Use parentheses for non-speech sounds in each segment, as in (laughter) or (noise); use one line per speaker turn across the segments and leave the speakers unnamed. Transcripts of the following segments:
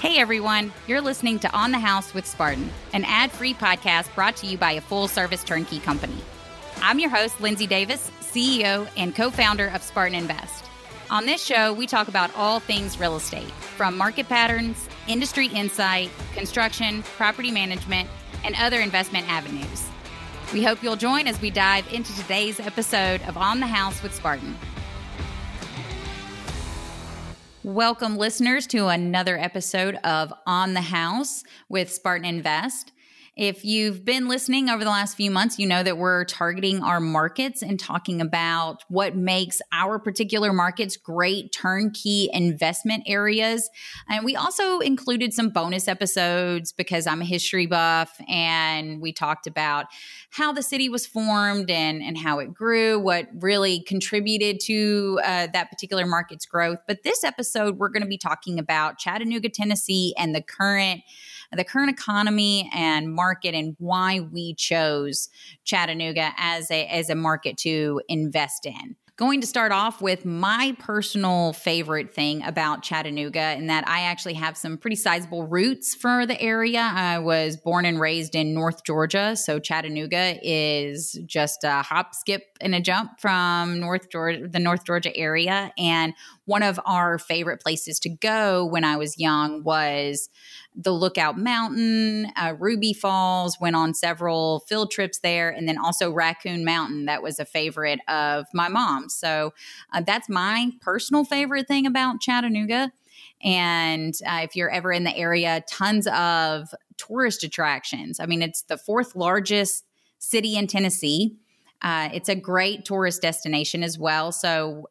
Hey everyone, you're listening to On the House with Spartan, an ad free podcast brought to you by a full service turnkey company. I'm your host, Lindsay Davis, CEO and co founder of Spartan Invest. On this show, we talk about all things real estate, from market patterns, industry insight, construction, property management, and other investment avenues. We hope you'll join as we dive into today's episode of On the House with Spartan. Welcome, listeners, to another episode of On the House with Spartan Invest. If you've been listening over the last few months, you know that we're targeting our markets and talking about what makes our particular markets great turnkey investment areas. And we also included some bonus episodes because I'm a history buff and we talked about how the city was formed and, and how it grew, what really contributed to uh, that particular market's growth. But this episode, we're going to be talking about Chattanooga, Tennessee, and the current the current economy and market and why we chose Chattanooga as a as a market to invest in going to start off with my personal favorite thing about Chattanooga, and that I actually have some pretty sizable roots for the area. I was born and raised in North Georgia, so Chattanooga is just a hop, skip, and a jump from North Georgia, the North Georgia area. And one of our favorite places to go when I was young was the Lookout Mountain, uh, Ruby Falls, went on several field trips there, and then also Raccoon Mountain. That was a favorite of my mom. So uh, that's my personal favorite thing about Chattanooga. And uh, if you're ever in the area, tons of tourist attractions. I mean, it's the fourth largest city in Tennessee. Uh, it's a great tourist destination as well. So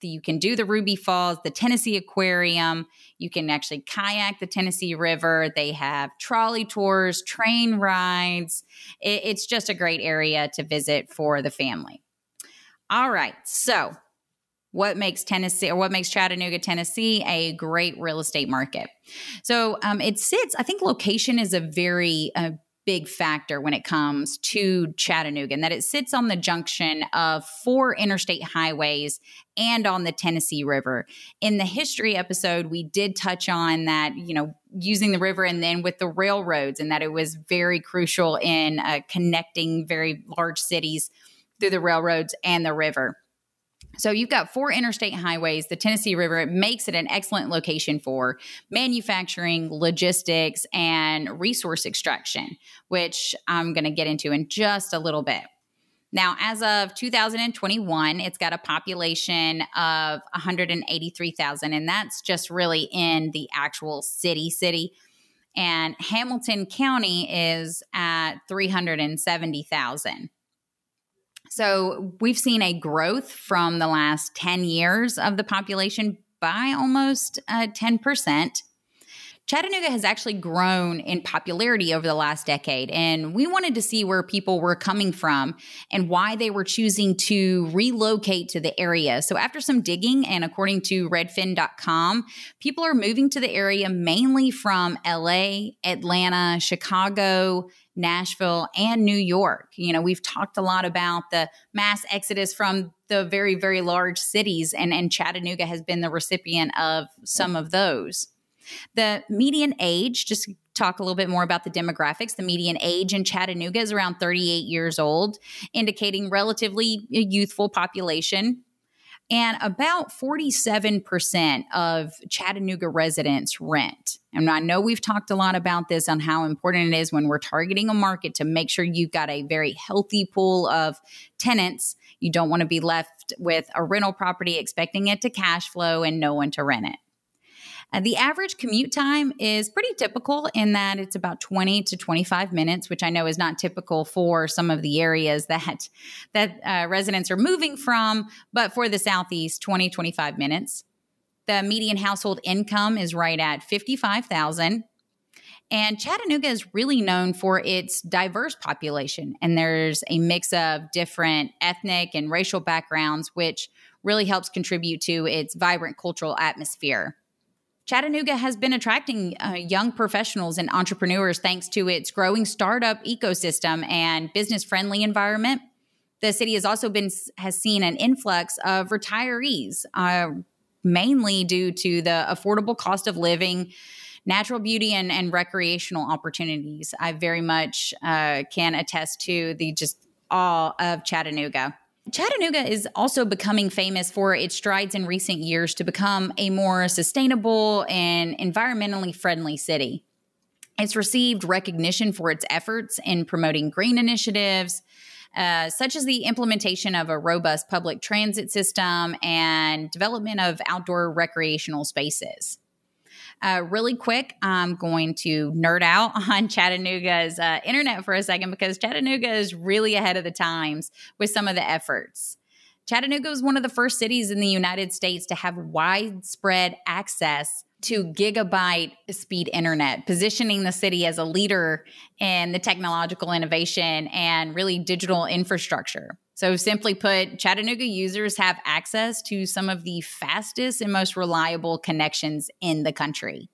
you can do the Ruby Falls, the Tennessee Aquarium. You can actually kayak the Tennessee River. They have trolley tours, train rides. It, it's just a great area to visit for the family. All right. So, what makes Tennessee or what makes Chattanooga, Tennessee a great real estate market? So, um, it sits, I think location is a very uh, big factor when it comes to Chattanooga, and that it sits on the junction of four interstate highways and on the Tennessee River. In the history episode, we did touch on that, you know, using the river and then with the railroads, and that it was very crucial in uh, connecting very large cities through the railroads and the river. So you've got four interstate highways, the Tennessee River. It makes it an excellent location for manufacturing, logistics, and resource extraction, which I'm going to get into in just a little bit. Now, as of 2021, it's got a population of 183,000, and that's just really in the actual city city. And Hamilton County is at 370,000. So we've seen a growth from the last 10 years of the population by almost uh, 10%. Chattanooga has actually grown in popularity over the last decade, and we wanted to see where people were coming from and why they were choosing to relocate to the area. So, after some digging, and according to redfin.com, people are moving to the area mainly from LA, Atlanta, Chicago, Nashville, and New York. You know, we've talked a lot about the mass exodus from the very, very large cities, and, and Chattanooga has been the recipient of some of those. The median age, just talk a little bit more about the demographics. The median age in Chattanooga is around 38 years old, indicating relatively youthful population. And about 47% of Chattanooga residents rent. And I know we've talked a lot about this on how important it is when we're targeting a market to make sure you've got a very healthy pool of tenants. You don't want to be left with a rental property expecting it to cash flow and no one to rent it. Uh, the average commute time is pretty typical in that it's about 20 to 25 minutes, which I know is not typical for some of the areas that (laughs) that uh, residents are moving from, but for the southeast, 20 25 minutes. The median household income is right at 55,000. And Chattanooga is really known for its diverse population. And there's a mix of different ethnic and racial backgrounds, which really helps contribute to its vibrant cultural atmosphere. Chattanooga has been attracting uh, young professionals and entrepreneurs thanks to its growing startup ecosystem and business friendly environment. The city has also been has seen an influx of retirees, uh, mainly due to the affordable cost of living natural beauty and, and recreational opportunities. I very much uh, can attest to the just awe of Chattanooga. Chattanooga is also becoming famous for its strides in recent years to become a more sustainable and environmentally friendly city. It's received recognition for its efforts in promoting green initiatives, uh, such as the implementation of a robust public transit system and development of outdoor recreational spaces. Uh, really quick, I'm going to nerd out (laughs) on Chattanooga's uh, internet for a second because Chattanooga is really ahead of the times with some of the efforts. Chattanooga was one of the first cities in the United States to have widespread access to gigabyte speed internet, positioning the city as a leader in the technological innovation and really digital infrastructure. So, simply put, Chattanooga users have access to some of the fastest and most reliable connections in the country.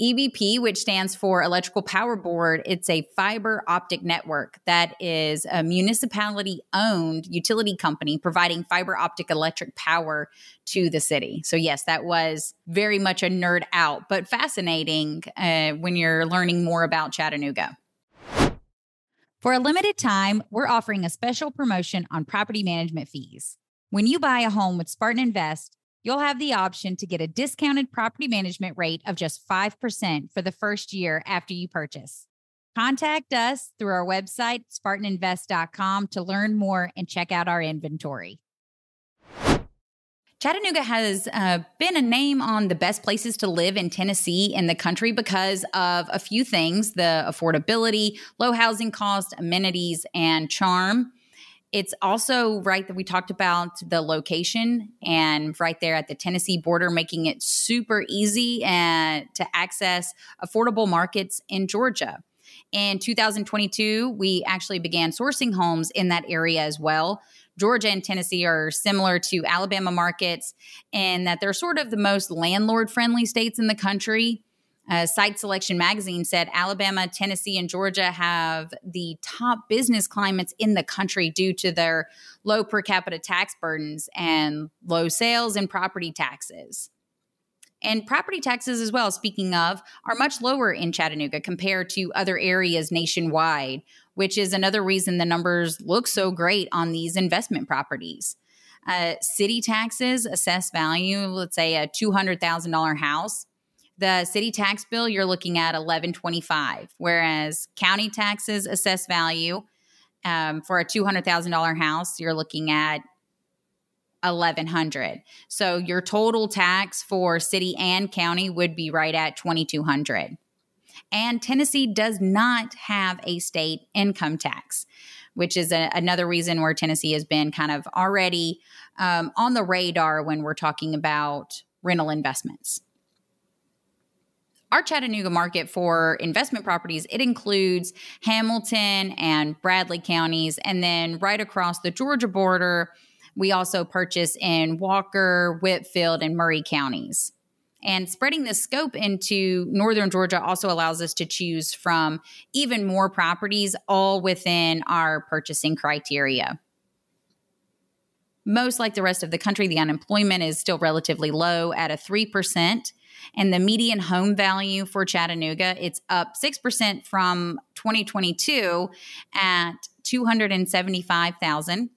EBP, which stands for Electrical Power Board, it's a fiber optic network that is a municipality owned utility company providing fiber optic electric power to the city. So, yes, that was very much a nerd out, but fascinating uh, when you're learning more about Chattanooga. For a limited time, we're offering a special promotion on property management fees. When you buy a home with Spartan Invest, you'll have the option to get a discounted property management rate of just 5% for the first year after you purchase. Contact us through our website, SpartanInvest.com, to learn more and check out our inventory. Chattanooga has uh, been a name on the best places to live in Tennessee in the country because of a few things the affordability, low housing cost, amenities, and charm. It's also right that we talked about the location and right there at the Tennessee border, making it super easy and to access affordable markets in Georgia. In 2022, we actually began sourcing homes in that area as well. Georgia and Tennessee are similar to Alabama markets in that they're sort of the most landlord friendly states in the country. Uh, Site Selection Magazine said Alabama, Tennessee, and Georgia have the top business climates in the country due to their low per capita tax burdens and low sales and property taxes. And property taxes, as well, speaking of, are much lower in Chattanooga compared to other areas nationwide, which is another reason the numbers look so great on these investment properties. Uh, city taxes, assessed value, let's say a $200,000 house, the city tax bill you're looking at 1125 whereas county taxes assessed value um, for a $200000 house you're looking at 1100 so your total tax for city and county would be right at 2200 and tennessee does not have a state income tax which is a, another reason where tennessee has been kind of already um, on the radar when we're talking about rental investments our Chattanooga market for investment properties, it includes Hamilton and Bradley counties. And then right across the Georgia border, we also purchase in Walker, Whitfield, and Murray counties. And spreading the scope into northern Georgia also allows us to choose from even more properties, all within our purchasing criteria. Most like the rest of the country, the unemployment is still relatively low at a 3%. And the median home value for Chattanooga, it's up 6% from 2022 at 275,000.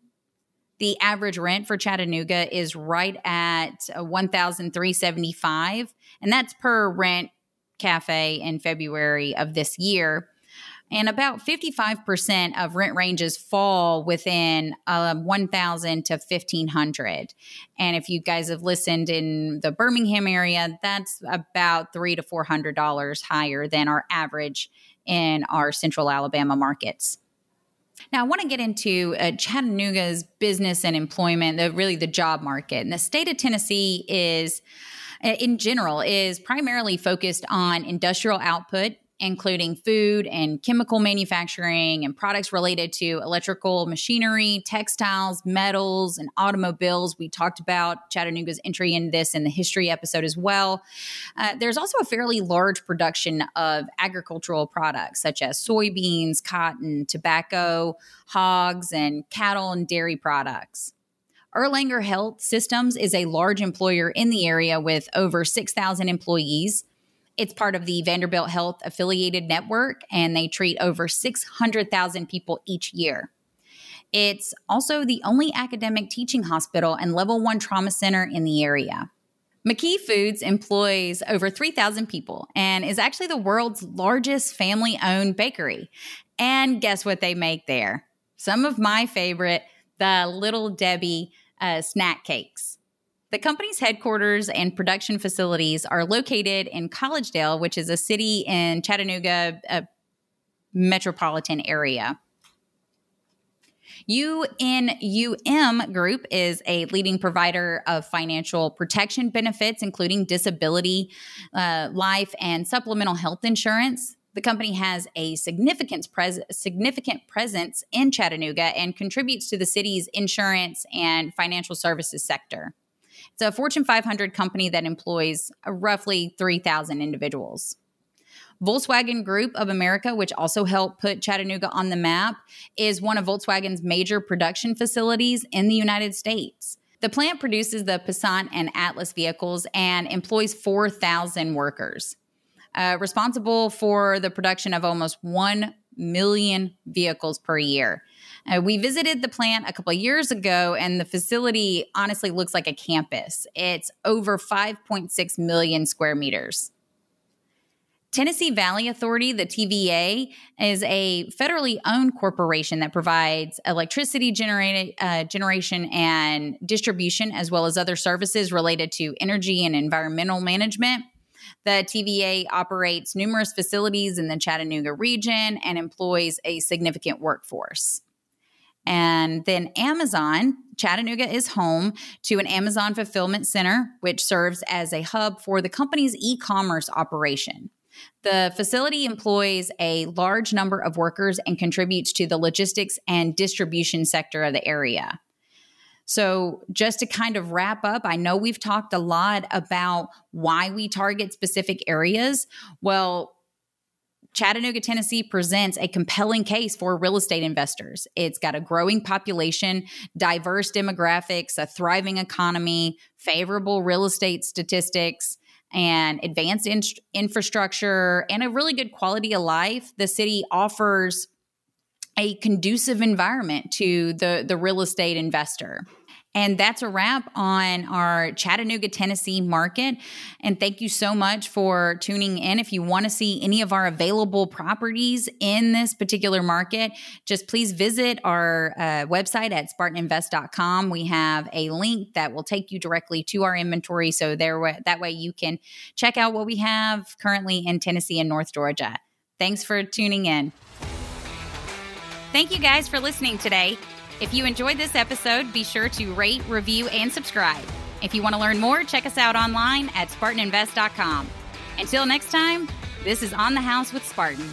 The average rent for Chattanooga is right at 1,375 and that's per rent cafe in February of this year. And about 55% of rent ranges fall within um, 1000 to 1500 and if you guys have listened in the birmingham area that's about three to four hundred dollars higher than our average in our central alabama markets now, I want to get into uh, Chattanooga's business and employment, the really the job market. And the state of Tennessee is, in general, is primarily focused on industrial output including food and chemical manufacturing and products related to electrical machinery, textiles, metals, and automobiles. We talked about Chattanooga's entry in this in the history episode as well. Uh, there's also a fairly large production of agricultural products such as soybeans, cotton, tobacco, hogs, and cattle and dairy products. Erlanger Health Systems is a large employer in the area with over 6,000 employees It's part of the Vanderbilt Health affiliated network, and they treat over 600,000 people each year. It's also the only academic teaching hospital and level one trauma center in the area. McKee Foods employs over 3,000 people and is actually the world's largest family owned bakery. And guess what they make there? Some of my favorite, the Little Debbie uh, snack cakes. The company's headquarters and production facilities are located in Collegedale, which is a city in Chattanooga uh, metropolitan area. UNUM Group is a leading provider of financial protection benefits, including disability, uh, life, and supplemental health insurance. The company has a significant, pres- significant presence in Chattanooga and contributes to the city's insurance and financial services sector. It's a Fortune 500 company that employs roughly 3,000 individuals. Volkswagen Group of America, which also helped put Chattanooga on the map, is one of Volkswagen's major production facilities in the United States. The plant produces the Passat and Atlas vehicles and employs 4,000 workers, uh, responsible for the production of almost 1 million vehicles per year. Uh, we visited the plant a couple years ago, and the facility honestly looks like a campus. It's over 5.6 million square meters. Tennessee Valley Authority, the TVA, is a federally owned corporation that provides electricity uh, generation and distribution, as well as other services related to energy and environmental management. The TVA operates numerous facilities in the Chattanooga region and employs a significant workforce. And then Amazon, Chattanooga is home to an Amazon fulfillment center, which serves as a hub for the company's e commerce operation. The facility employs a large number of workers and contributes to the logistics and distribution sector of the area. So, just to kind of wrap up, I know we've talked a lot about why we target specific areas. Well, Chattanooga, Tennessee presents a compelling case for real estate investors. It's got a growing population, diverse demographics, a thriving economy, favorable real estate statistics, and advanced in- infrastructure, and a really good quality of life. The city offers a conducive environment to the, the real estate investor. And that's a wrap on our Chattanooga, Tennessee market. And thank you so much for tuning in. If you want to see any of our available properties in this particular market, just please visit our uh, website at spartaninvest.com. We have a link that will take you directly to our inventory. So there, that way you can check out what we have currently in Tennessee and North Georgia. Thanks for tuning in. Thank you guys for listening today. If you enjoyed this episode, be sure to rate, review, and subscribe. If you want to learn more, check us out online at SpartanInvest.com. Until next time, this is On the House with Spartan.